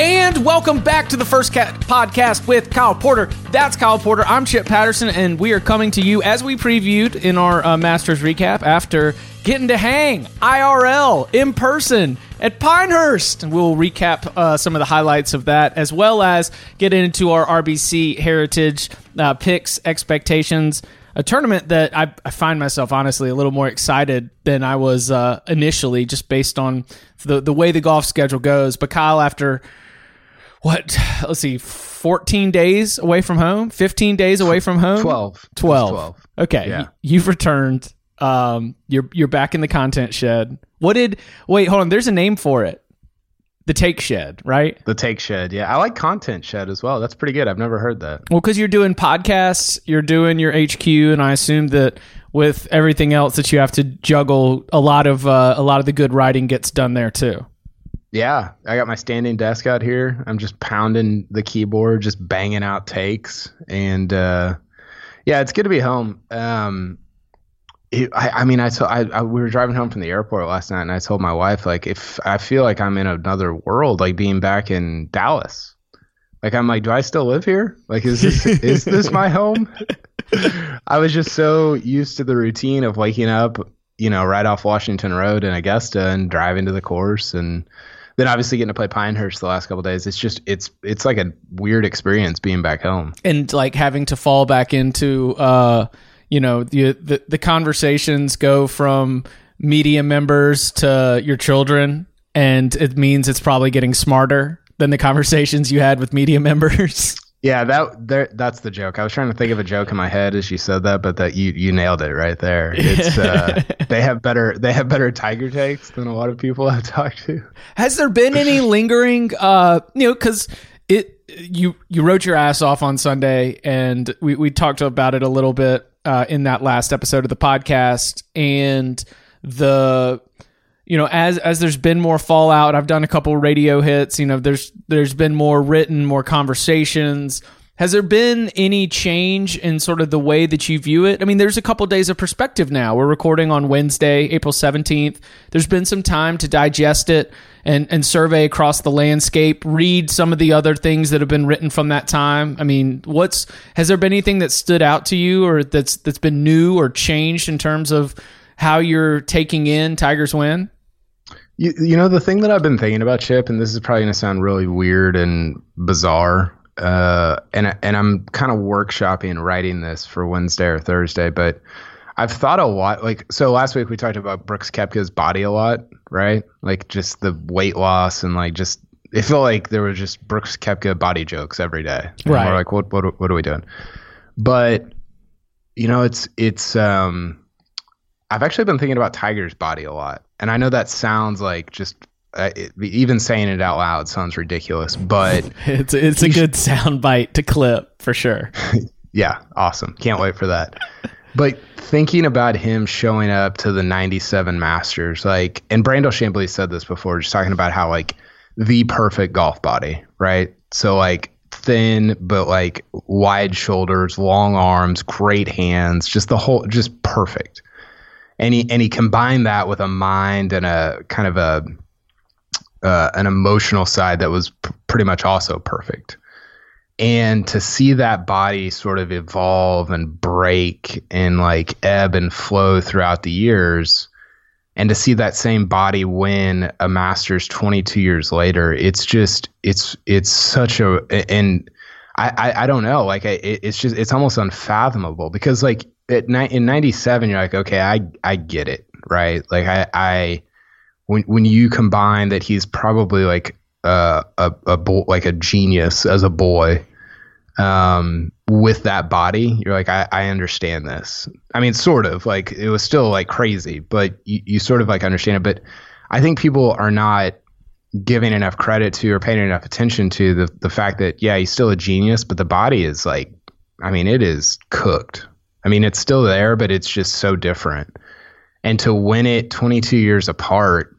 And welcome back to the First Cut podcast with Kyle Porter. That's Kyle Porter. I'm Chip Patterson, and we are coming to you as we previewed in our uh, Masters recap after getting to hang IRL in person at Pinehurst. And we'll recap uh, some of the highlights of that as well as get into our RBC Heritage uh, picks, expectations. A tournament that I, I, find myself honestly a little more excited than I was uh, initially, just based on the the way the golf schedule goes. But Kyle, after what? Let's see. 14 days away from home? 15 days away from home? 12 12, 12. okay. Yeah. you've returned. Um you're you're back in the content shed. What did wait hold on. There's a name for it. The take shed right? The take shed. Yeah. I like content shed as well. That's pretty good. I've never heard that. Well because you're doing podcasts you're doing your hq and i assume that with everything else that you have to juggle a lot of uh, a lot of the good writing gets done there too yeah, I got my standing desk out here. I'm just pounding the keyboard, just banging out takes, and uh, yeah, it's good to be home. Um, it, I, I, mean, I, told, I, I, we were driving home from the airport last night, and I told my wife like, if I feel like I'm in another world, like being back in Dallas. Like I'm like, do I still live here? Like, is this is this my home? I was just so used to the routine of waking up, you know, right off Washington Road in Augusta and driving to the course and then obviously getting to play Pinehurst the last couple days, it's just it's it's like a weird experience being back home and like having to fall back into uh you know the the, the conversations go from media members to your children, and it means it's probably getting smarter than the conversations you had with media members. Yeah, that there, that's the joke. I was trying to think of a joke in my head as you said that, but that you you nailed it right there. It's uh, they have better they have better tiger takes than a lot of people I've talked to. Has there been any lingering uh you know cuz it you you wrote your ass off on Sunday and we we talked about it a little bit uh in that last episode of the podcast and the you know as as there's been more fallout i've done a couple radio hits you know there's there's been more written more conversations. Has there been any change in sort of the way that you view it? I mean there's a couple days of perspective now. We're recording on wednesday april 17th there's been some time to digest it and and survey across the landscape read some of the other things that have been written from that time. I mean what's has there been anything that stood out to you or that's that's been new or changed in terms of how you're taking in tigers win you, you know the thing that I've been thinking about, Chip, and this is probably gonna sound really weird and bizarre, uh, and and I'm kind of workshopping writing this for Wednesday or Thursday, but I've thought a lot. Like so, last week we talked about Brooks Koepka's body a lot, right? Like just the weight loss and like just it felt like there was just Brooks Koepka body jokes every day. And right. We're like, what what what are we doing? But you know, it's it's um, I've actually been thinking about Tiger's body a lot and I know that sounds like just uh, it, even saying it out loud sounds ridiculous, but it's it's a good sound bite to clip for sure. yeah, awesome. Can't wait for that. but thinking about him showing up to the 97 Masters, like, and Brandel Chamblee said this before, just talking about how, like, the perfect golf body, right? So, like, thin, but like wide shoulders, long arms, great hands, just the whole, just perfect and he and he combined that with a mind and a kind of a uh, an emotional side that was p- pretty much also perfect. and to see that body sort of evolve and break and like ebb and flow throughout the years and to see that same body win a masters 22 years later it's just it's it's such a and i i, I don't know like I, it's just it's almost unfathomable because like at in 97 you're like okay i i get it right like i i when when you combine that he's probably like uh, a a bo- like a genius as a boy um, with that body, you're like, I, I understand this. I mean, sort of like it was still like crazy, but you, you sort of like understand it. But I think people are not giving enough credit to or paying enough attention to the the fact that yeah, he's still a genius, but the body is like, I mean, it is cooked. I mean, it's still there, but it's just so different. And to win it 22 years apart,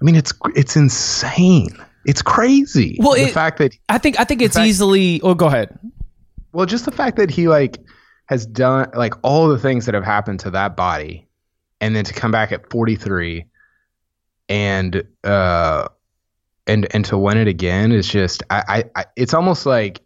I mean, it's it's insane. It's crazy. Well, the it, fact that I think I think it's fact, easily. Oh, go ahead. Well, just the fact that he like has done like all the things that have happened to that body, and then to come back at 43, and uh, and and to win it again is just I I, I it's almost like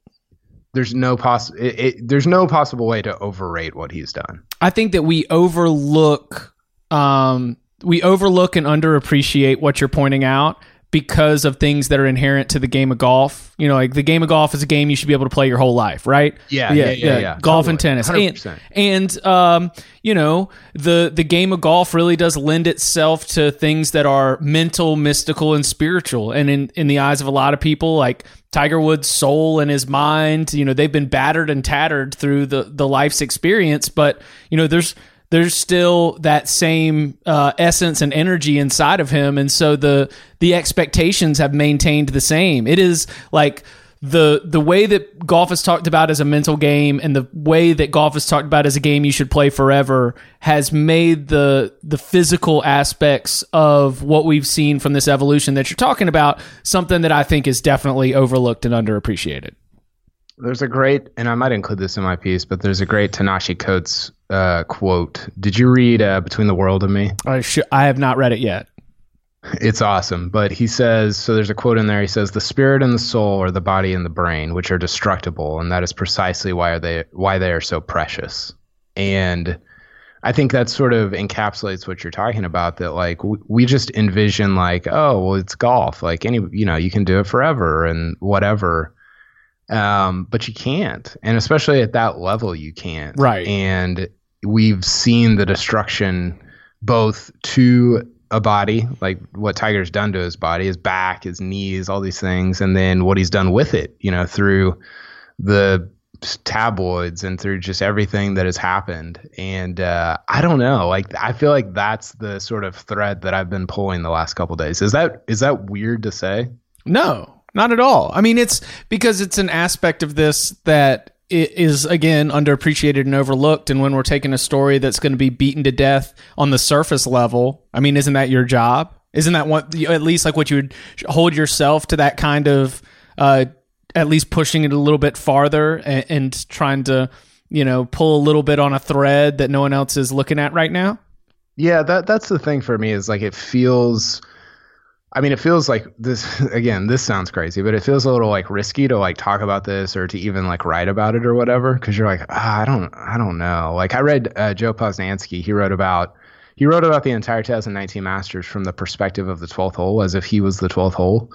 there's no poss it, it, there's no possible way to overrate what he's done. I think that we overlook um we overlook and underappreciate what you're pointing out because of things that are inherent to the game of golf. You know, like the game of golf is a game you should be able to play your whole life, right? Yeah, yeah, yeah. yeah, yeah. Golf totally. and tennis, 100%. and, and um, you know, the the game of golf really does lend itself to things that are mental, mystical, and spiritual. And in in the eyes of a lot of people, like Tiger Woods' soul and his mind, you know, they've been battered and tattered through the the life's experience. But you know, there's there's still that same uh, essence and energy inside of him, and so the the expectations have maintained the same. It is like the the way that golf is talked about as a mental game and the way that golf is talked about as a game you should play forever has made the the physical aspects of what we've seen from this evolution that you're talking about something that I think is definitely overlooked and underappreciated. There's a great, and I might include this in my piece, but there's a great Ta-Nehisi Coates uh, quote. Did you read uh, Between the World and Me? I, sh- I have not read it yet. It's awesome. But he says so there's a quote in there. He says, The spirit and the soul are the body and the brain, which are destructible, and that is precisely why they why they are so precious. And I think that sort of encapsulates what you're talking about. That like we, we just envision like, oh, well, it's golf. Like any, you know, you can do it forever and whatever um, but you can't, and especially at that level, you can't. Right. And we've seen the destruction both to a body, like what Tiger's done to his body, his back, his knees, all these things, and then what he's done with it, you know, through the tabloids and through just everything that has happened. And uh, I don't know, like I feel like that's the sort of thread that I've been pulling the last couple days. Is that is that weird to say? No, not at all. I mean, it's because it's an aspect of this that is again underappreciated and overlooked. And when we're taking a story that's going to be beaten to death on the surface level, I mean, isn't that your job? Isn't that what at least like what you would hold yourself to that kind of uh, at least pushing it a little bit farther and, and trying to you know pull a little bit on a thread that no one else is looking at right now? Yeah, that that's the thing for me is like it feels I mean, it feels like this again. This sounds crazy, but it feels a little like risky to like talk about this or to even like write about it or whatever. Because you're like, ah, I don't, I don't know. Like I read uh, Joe Posnanski. He wrote about he wrote about the entire 2019 Masters from the perspective of the 12th hole, as if he was the 12th hole,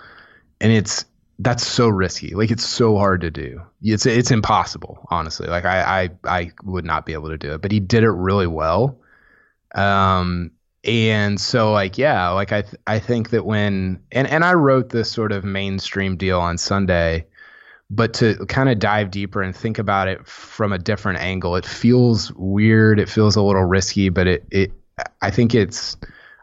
and it's that's so risky. Like it's so hard to do. It's it's impossible, honestly. Like I I I would not be able to do it, but he did it really well. Um, and so like yeah like i th- i think that when and and i wrote this sort of mainstream deal on sunday but to kind of dive deeper and think about it from a different angle it feels weird it feels a little risky but it it i think it's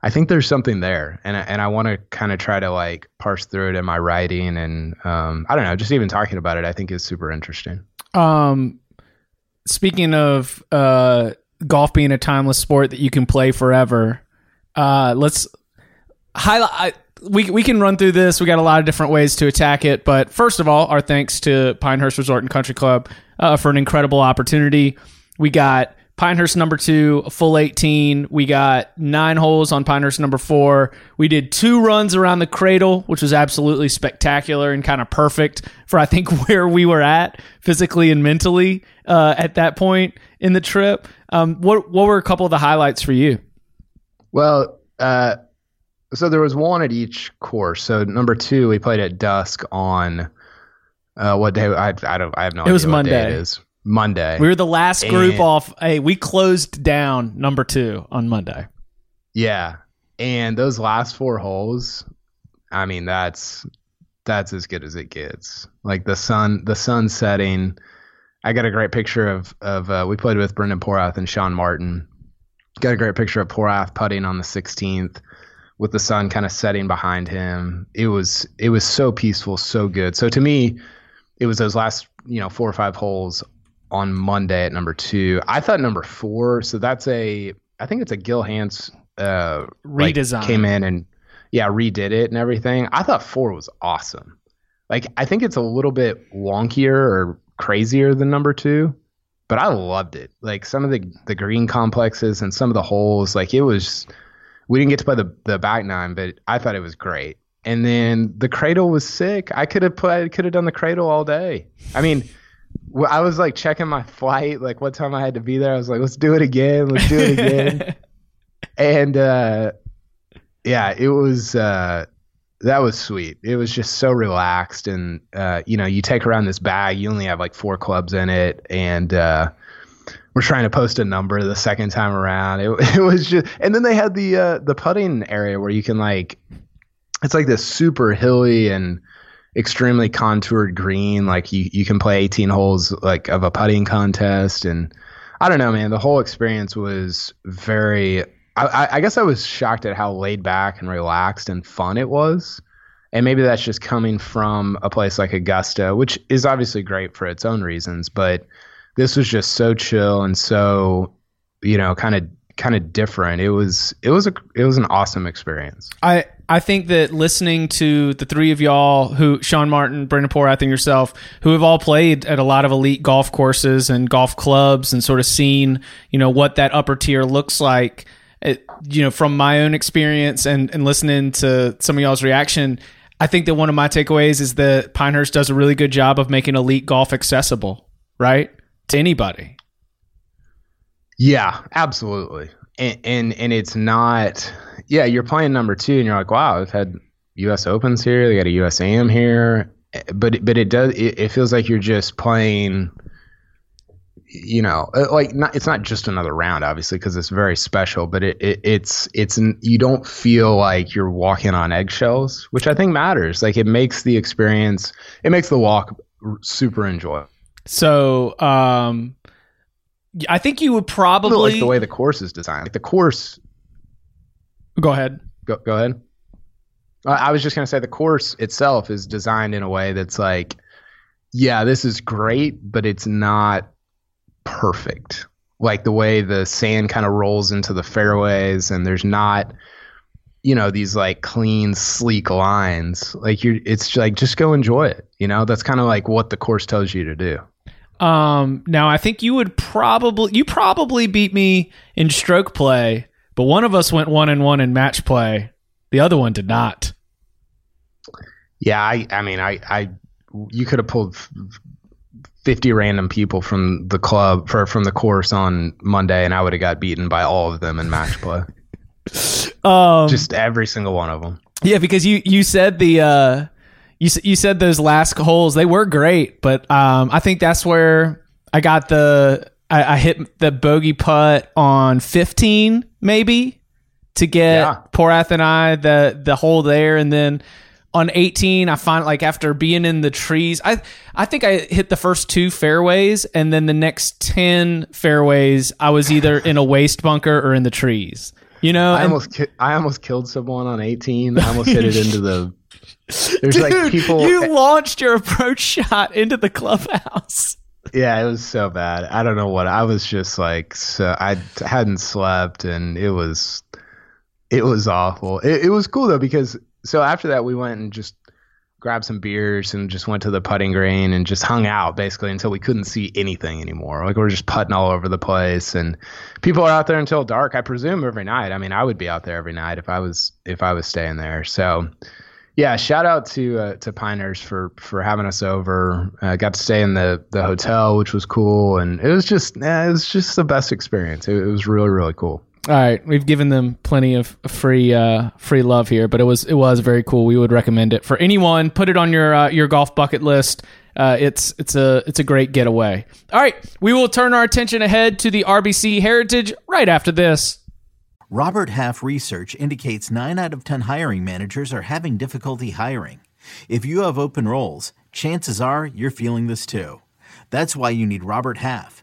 i think there's something there. And I, and i want to kind of try to like parse through it in my writing and um i don't know just even talking about it i think is super interesting. Um speaking of uh golf being a timeless sport that you can play forever uh, let's highlight. We we can run through this. We got a lot of different ways to attack it, but first of all, our thanks to Pinehurst Resort and Country Club uh, for an incredible opportunity. We got Pinehurst number two, a full 18. We got nine holes on Pinehurst number four. We did two runs around the cradle, which was absolutely spectacular and kind of perfect for, I think, where we were at physically and mentally uh, at that point in the trip. Um, what, what were a couple of the highlights for you? Well, uh, so there was one at each course. So number two, we played at dusk on uh, what day? I, I don't. I have no. It was idea what day Monday. It is Monday. We were the last group And- off. Hey, we closed down number two on Monday. yeah, and those last four holes, I mean, that's that's as good as it gets. Like the sun, the sun setting. I got a great picture of of uh, we played with Brendan Porath and Sean Martin. Got a great picture of Porath putting on the 16th with the sun kind of setting behind him. It was it was so peaceful, so good. So to me, it was those last you know four or five holes on Monday at number two. I thought number four. So that's a I think it's a Gil Hanse uh, like, Redesign. came in and yeah redid it and everything. I thought four was awesome. Like I think it's a little bit wonkier or crazier than number two, but I loved it. Like some of the the green complexes and some of the holes, like it was. We didn't get to play the the back nine, but I thought it was great. And then the cradle was sick. I could have played, could have done the cradle all day. I mean, I was like checking my flight, like what time I had to be there. I was like, let's do it again, let's do it again. and uh, yeah, it was uh, that was sweet. It was just so relaxed, and uh, you know, you take around this bag. You only have like four clubs in it, and uh, we're trying to post a number the second time around. It, it was just, and then they had the uh, the putting area where you can like, it's like this super hilly and extremely contoured green. Like you you can play 18 holes like of a putting contest, and I don't know, man. The whole experience was very. I, I, guess I was shocked at how laid back and relaxed and fun it was. And maybe that's just coming from a place like Augusta, which is obviously great for its own reasons, but this was just so chill and so, you know, kind of kind of different. It was it was a it was an awesome experience. I I think that listening to the three of y'all, who Sean Martin, Brendan Porath, and yourself, who have all played at a lot of elite golf courses and golf clubs, and sort of seen, you know, what that upper tier looks like. It, you know, from my own experience and and listening to some of y'all's reaction, I think that one of my takeaways is that Pinehurst does a really good job of making elite golf accessible, right, to anybody. Yeah, absolutely. And, and and it's not. Yeah, you're playing number two, and you're like, wow, they've had U.S. Opens here. They got a U.S. AM here, eh, but but it does. It, it feels like you're just playing. You know, uh, like not. It's not just another round, obviously, because it's very special. But it, it it's it's you don't feel like you're walking on eggshells, which I think matters. Like it makes the experience. It makes the walk super enjoyable. So, um, I think you would probably like the way the course is designed. Like the course go ahead. Go, go ahead. I I was just going to say the course itself is designed in a way that's like, yeah, this is great, but it's not perfect. Like the way the sand kind of rolls into the fairways, and there's not, you know, these like clean, sleek lines. Like you're, it's like just go enjoy it. You know, that's kind of like what the course tells you to do. Um, now I think you would probably you probably beat me in stroke play, but one of us went one and one in match play. The other one did not. Yeah, I, I mean, I, I, you could have pulled f- fifty random people from the club for from the course on Monday, and I would have got beaten by all of them in match play. Um, Just every single one of them. yeah, because you you said the uh, you you said those last holes they were great, but um, I think that's where I got the I, I hit the bogey putt on fifteen maybe to get Yeah. Porath and I the the hole there, and then on 18 i find like after being in the trees i i think i hit the first two fairways and then the next 10 fairways i was either in a waste bunker or in the trees you know I and- almost, ki- I almost killed someone on eighteen. I almost hit it into the. There's like Dude, people. you launched your approach shot into the clubhouse Yeah, it was so bad. I don't know what I was just like. So I hadn't slept, and it was, it was awful. It, it was cool though because so after that we went and just grabbed some beers, and just went to the putting green and just hung out basically until we couldn't see anything anymore. Like we we're just putting all over the place, and people are out there until dark. I presume every night. I mean, I would be out there every night if I was if I was staying there. So yeah, shout out to uh, to Piners for for having us over. Uh, got to stay in the the hotel, which was cool, and it was just eh, it was just the best experience. It, it, was really really cool. All right, we've given them plenty of free uh, free love here, but it was it was very cool. We would recommend it for anyone. Put it on your uh, your golf bucket list. Uh, it's it's a it's a great getaway. All right, we will turn our attention ahead to the RBC Heritage right after this. Robert Half research indicates 9 out of 10 hiring managers are having difficulty hiring. If you have open roles, chances are you're feeling this too. That's why you need Robert Half.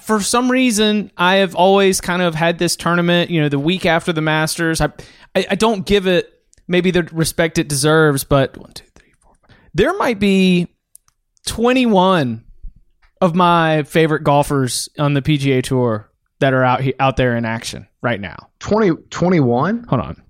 for some reason I have always kind of had this tournament. You know, the week after the Masters, I I, I don't give it maybe the respect it deserves, but one, two, three, four. Five. There might be twenty one of my favorite golfers on the PGA Tour that are out out there in action right now. 20, 21? Hold on.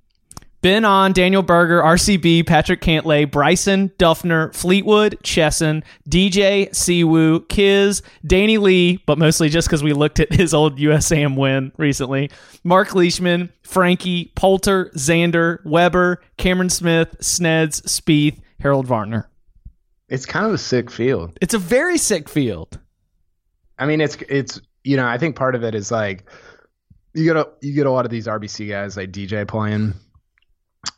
Ben An, Daniel Berger, RCB, Patrick Cantlay, Bryson, Duffner, Fleetwood, Chesson, DJ, Siwoo, Kiz, Danny Lee, but mostly just because we looked at his old USAM win recently, Mark Leishman, Frankie, Poulter, Xander, Weber, Cameron Smith, Sneds, Spieth, Harold Varner. It's kind of a sick field. It's a very sick field. I mean, it's it's you know, I think part of it is like you get a you get a lot of these RBC guys like DJ playing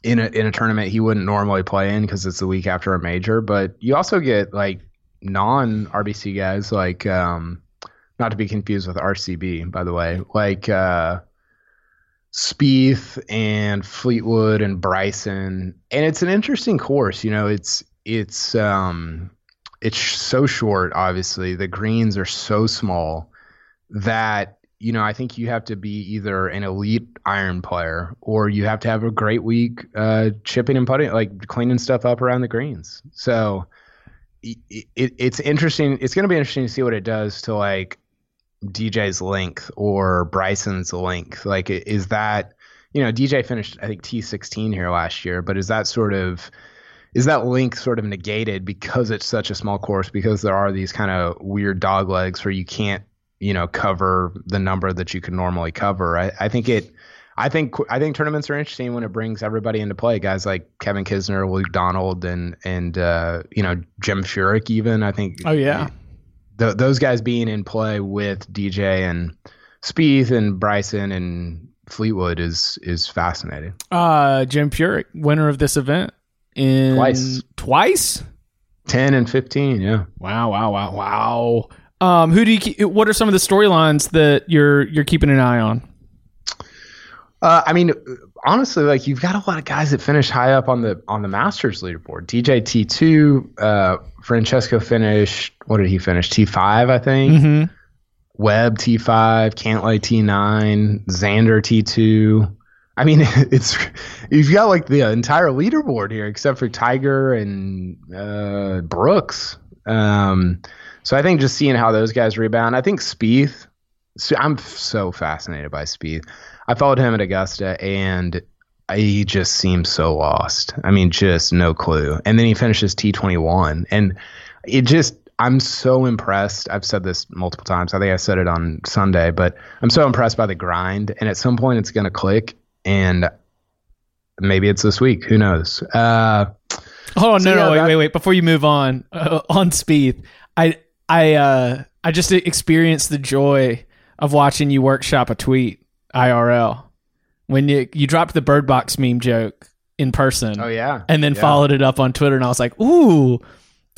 in a in a tournament he wouldn't normally play in because it's the week after a major. But you also get like non RBC guys like um, not to be confused with RCB by the way, like uh, Spieth and Fleetwood and Bryson, and it's an interesting course. You know, it's it's um it's so short. Obviously, the greens are so small that you know, I think you have to be either an elite iron player or you have to have a great week uh, chipping and putting, like cleaning stuff up around the greens. So it, it, it's interesting. It's going to be interesting to see what it does to like DJ's length or Bryson's length. Like, is that, you know, DJ finished, I think, T16 here last year, but is that sort of, is that length sort of negated because it's such a small course because there are these kind of weird dog legs where you can't you know cover the number that you could normally cover. I, I think it. I think I think tournaments are interesting when it brings everybody into play. Guys like Kevin Kisner, Luke Donald, and and uh, you know Jim Furyk. Even I think. Oh yeah. Those guys being in play with DJ and Spieth and Bryson and Fleetwood is is fascinating. Uh, Jim Furyk, winner of this event, in twice, twice, ten and fifteen. Yeah. Wow! Wow! Wow! Wow! Um, who do you? Keep, what are some of the storylines that you're you're keeping an eye on? Uh, I mean, honestly, like you've got a lot of guys that finish high up on the on the Masters leaderboard. DJ T two, uh, Francesco finished. What did he finish? T five, I think. Mm-hmm. Webb T five, Cantlay T nine, Xander T two. I mean, it's you've got like the entire leaderboard here, except for Tiger and uh, Brooks. Um, so I think just seeing how those guys rebound, I think Spieth. I'm so fascinated by Spieth. I followed him at Augusta, and he just seems so lost. I mean, just no clue. And then he finishes T21, and it just I'm so impressed. I've said this multiple times. I think I said it on Sunday, but I'm so impressed by the grind. And at some point, it's going to click, and maybe it's this week. Who knows? Uh, Hold on, so no, yeah, no, wait, that, wait, wait. Before you move on, uh, on Spieth, I I uh, I just experienced the joy of watching you workshop a tweet IRL when you you dropped the bird box meme joke in person. Oh yeah, and then yeah. followed it up on Twitter, and I was like, ooh,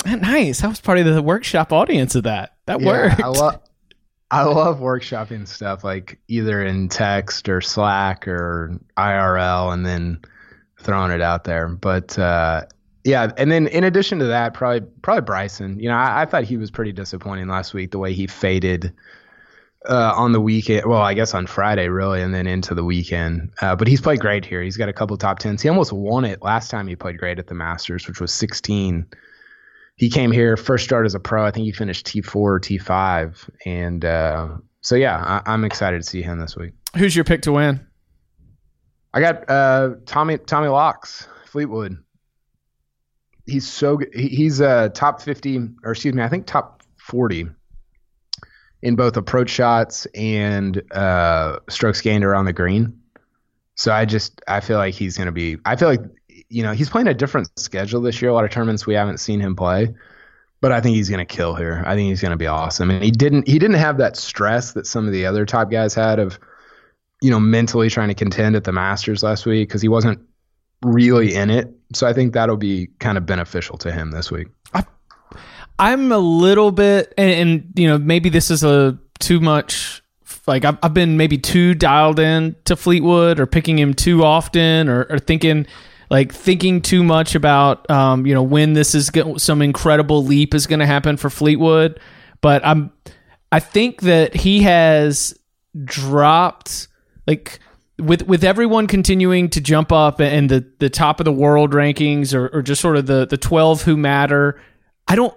nice. I was part of the workshop audience of that. That yeah, worked. I love I love workshopping stuff like either in text or Slack or IRL, and then throwing it out there. But uh, yeah, and then in addition to that, probably probably Bryson. You know, I, I thought he was pretty disappointing last week the way he faded uh, on the weekend. Well, I guess on Friday, really, and then into the weekend. Uh, but he's played great here. He's got a couple top tens. He almost won it last time he played great at the Masters, which was 16. He came here first start as a pro. I think he finished T4 or T5, and uh, so yeah, I, am excited to see him this week. Who's your pick to win? I got uh, Tommy Tommy Locks Fleetwood. He's so. He's uh, top 50, or excuse me, I think top 40 in both approach shots and uh, strokes gained around the green. So I just I feel like he's going to be. I feel like you know he's playing a different schedule this year. A lot of tournaments we haven't seen him play, but I think he's going to kill here. I think he's going to be awesome. And he didn't he didn't have that stress that some of the other top guys had of you know mentally trying to contend at the Masters last week because he wasn't really in it. So I think that'll be kind of beneficial to him this week. I, I'm a little bit, and, and you know maybe this is a too much like I've, I've been maybe too dialed in to Fleetwood or picking him too often or, or thinking like thinking too much about um, you know when this is go- some incredible leap is going to happen for Fleetwood but I'm I think that he has dropped like with with everyone continuing to jump up and the the top of the world rankings or, or just sort of the the 12 who matter I don't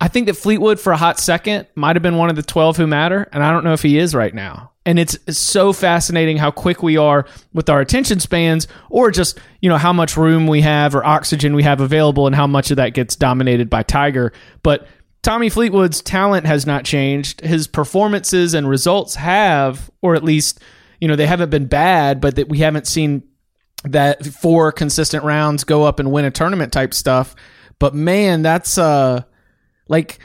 I think that Fleetwood for a hot second might have been one of the 12 who matter, and I don't know if he is right now. And it's so fascinating how quick we are with our attention spans, or just, you know, how much room we have or oxygen we have available, and how much of that gets dominated by Tiger. But Tommy Fleetwood's talent has not changed. His performances and results have, or at least, you know, they haven't been bad, but that we haven't seen that four consistent rounds go up and win a tournament type stuff. But man, that's, uh, like,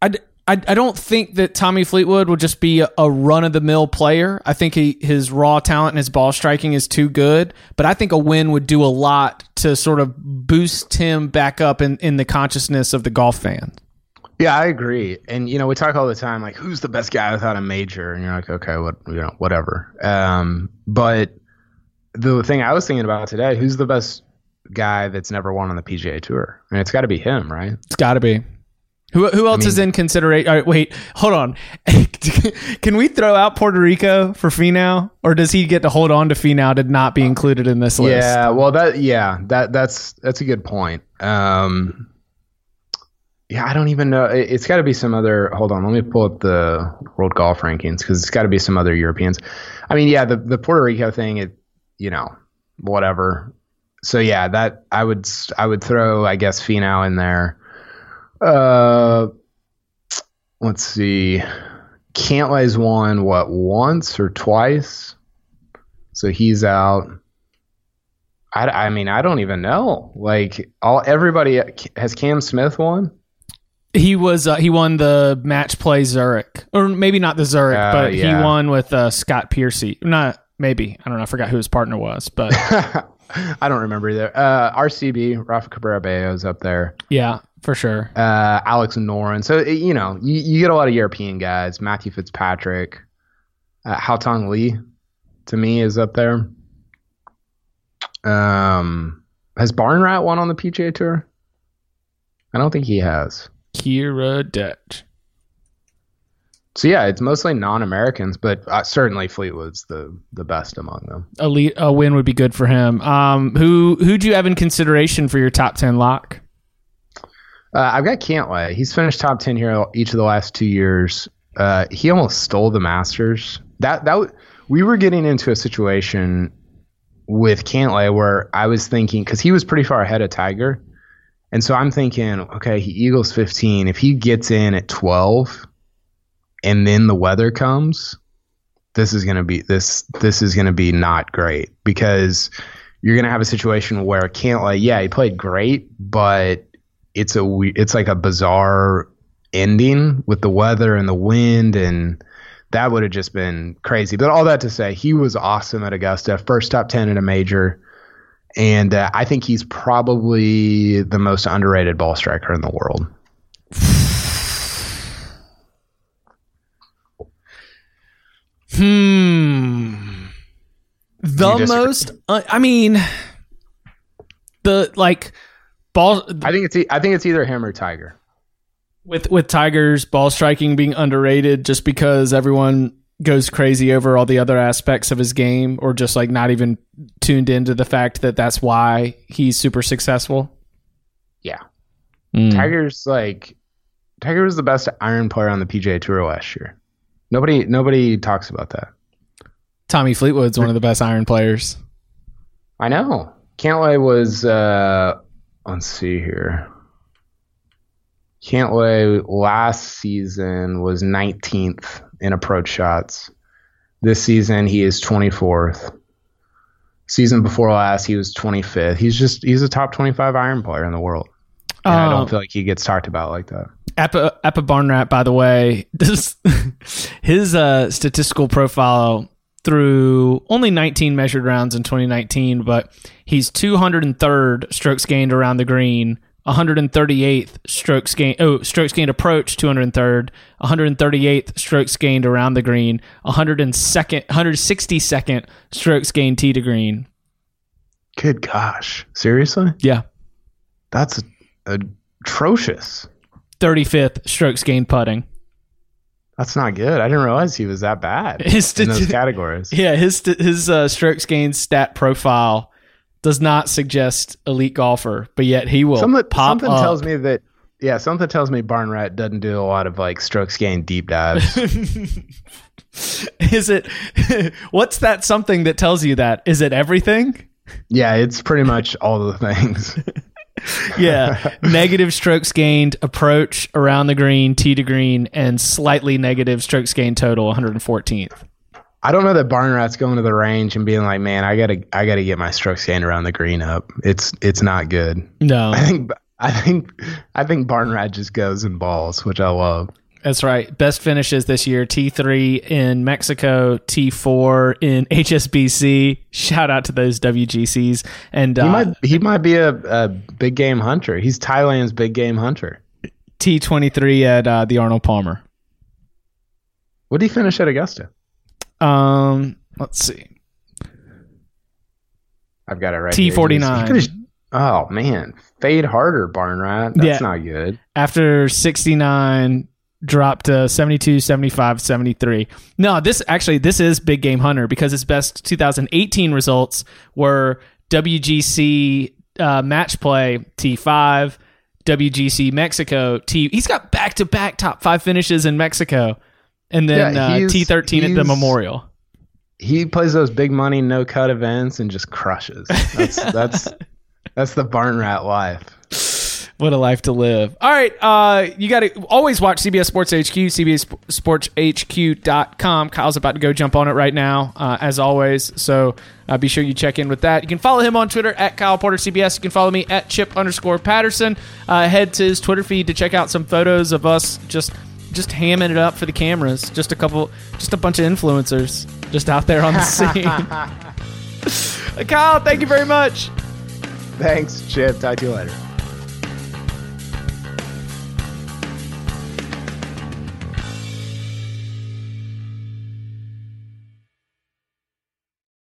I, I, I don't think that Tommy Fleetwood will just be a, a run of the mill player. I think he, his raw talent and his ball striking is too good. But I think a win would do a lot to sort of boost him back up in, in the consciousness of the golf fan. Yeah, I agree. And you know, we talk all the time like who's the best guy without a major, and you're like, okay, what you know, whatever. Um, but the thing I was thinking about today, who's the best guy that's never won on the PGA Tour? I mean, it's got to be him, right? It's got to be. Who, who else I mean, is in consideration? All right, wait, hold on. Can we throw out Puerto Rico for Finau, or does he get to hold on to Finau to not be included in this list? Yeah, well, that yeah, that that's that's a good point. Um, yeah, I don't even know. It, has got to be some other. Hold on, let me pull up the world golf rankings because it's got to be some other Europeans. I mean, yeah, the the Puerto Rico thing, it you know, whatever. So yeah, that I would I would throw I guess Finau in there. Uh, let's see. Cantlay's won what once or twice, so he's out. I, I mean I don't even know. Like all everybody has Cam Smith won. He was uh, he won the match play Zurich, or maybe not the Zurich, uh, but yeah. he won with uh, Scott Piercy. Not maybe I don't know. I forgot who his partner was, but I don't remember either. Uh, RCB Rafa Cabrera Bello's up there. Yeah, for sure. Uh, Alex Noren. So you know, you, you, get a lot of European guys. Matthew Fitzpatrick, uh, Haotong Li, to me is up there. Um, has Barnrat won on the PGA Tour? I don't think he has. Kiradech. So yeah, it's mostly non-Americans, but uh, certainly Fleetwood's the the best among them. A, le- a win would be good for him. Um, who who do you have in consideration for your top ten lock? Uh, I've got Cantlay. He's finished top ten here each of the last two years. Uh, he almost stole the Masters. That that w- we were getting into a situation with Cantlay where I was thinking because he was pretty far ahead of Tiger, and so I'm thinking, okay, he eagles 15. If he gets in at 12, and then the weather comes, this is gonna be this this is gonna be not great because you're gonna have a situation where Cantlay yeah, he played great, but it's a it's like a bizarre ending with the weather and the wind and that would have just been crazy. But all that to say, he was awesome at Augusta, first top 10 in a major. And uh, I think he's probably the most underrated ball striker in the world. Hmm. The most. Uh, I mean, the like ball I think it's e- I think it's either him or Tiger. with with Tigers ball striking being underrated just because everyone goes crazy over all the other aspects of his game or just like not even tuned into the fact that that's why he's super successful. Yeah. Mm. Tiger's like Tiger was the best iron player on the PGA Tour last year. Nobody nobody talks about that. Tommy Fleetwood's one of the best iron players. I know. Cantlay was uh let's see here. Cantlay last season was 19th in approach shots. This season he is 24th. Season before last he was 25th. He's just he's a top 25 iron player in the world. And I Um, don't feel like he gets talked about like that. Appa, Aphibarnrat, by the way, this, his uh, statistical profile through only 19 measured rounds in 2019, but he's 203rd strokes gained around the green, 138th strokes gained. Oh, strokes gained approach 203rd, 138th strokes gained around the green, 102nd, 162nd strokes gained tee to green. Good gosh. Seriously? Yeah, That's atrocious. 35th strokes gained putting. That's not good. I didn't realize he was that bad His in those categories. Yeah, his his uh, strokes gained stat profile does not suggest elite golfer, but yet he will Something, pop something up. tells me that yeah, something tells me Barnrat doesn't do a lot of like strokes gained deep dives. Is it? what's that something that tells you that? Is it everything? yeah, it's pretty much all the things. Yeah, negative strokes gained approach around the green, tee to green, and slightly negative strokes gained total, 114th. I don't know that Barnrat's going to the range and being like, man, I gotta I gotta get my strokes gained around the green up. It's it's not good. No, I think I think I think Barnrat just goes and balls, which I love. That's right. Best finishes this year T3 in Mexico, T4 in HSBC. Shout out to those WGCs. And He uh, might he might be a, a big game hunter. He's Thailand's big game hunter. T23 at uh, the Arnold Palmer. What did he finish at Augusta? Um, let's see. I've got it right. T49. He was- he finished- oh man, fade harder, Barnrat. That's Yeah. not good. After 69, dropped to 72, 75, 73. No, this actually, this is Big Game Hunter because his best 2018 results were WGC uh, match play T5, WGC Mexico T. He's got back to back top five finishes in Mexico, and then Yeah, uh, T13 at the Memorial. He plays those big money no cut events and just crushes. That's that's that's the Barnrat life. What a life to live. All right. Uh, you got to always watch CBS Sports HQ, CBSSportsHQ.com. Kyle's about to go jump on it right now, uh, as always. So uh, be sure you check in with that. You can follow him on Twitter at Kyle Porter CBS. You can follow me at Chip underscore Patterson. Uh, head to his Twitter feed to check out some photos of us just just hamming it up for the cameras. Just a couple, just a bunch of influencers just out there on the scene. Kyle, thank you very much. Thanks, Chip. Talk to you later.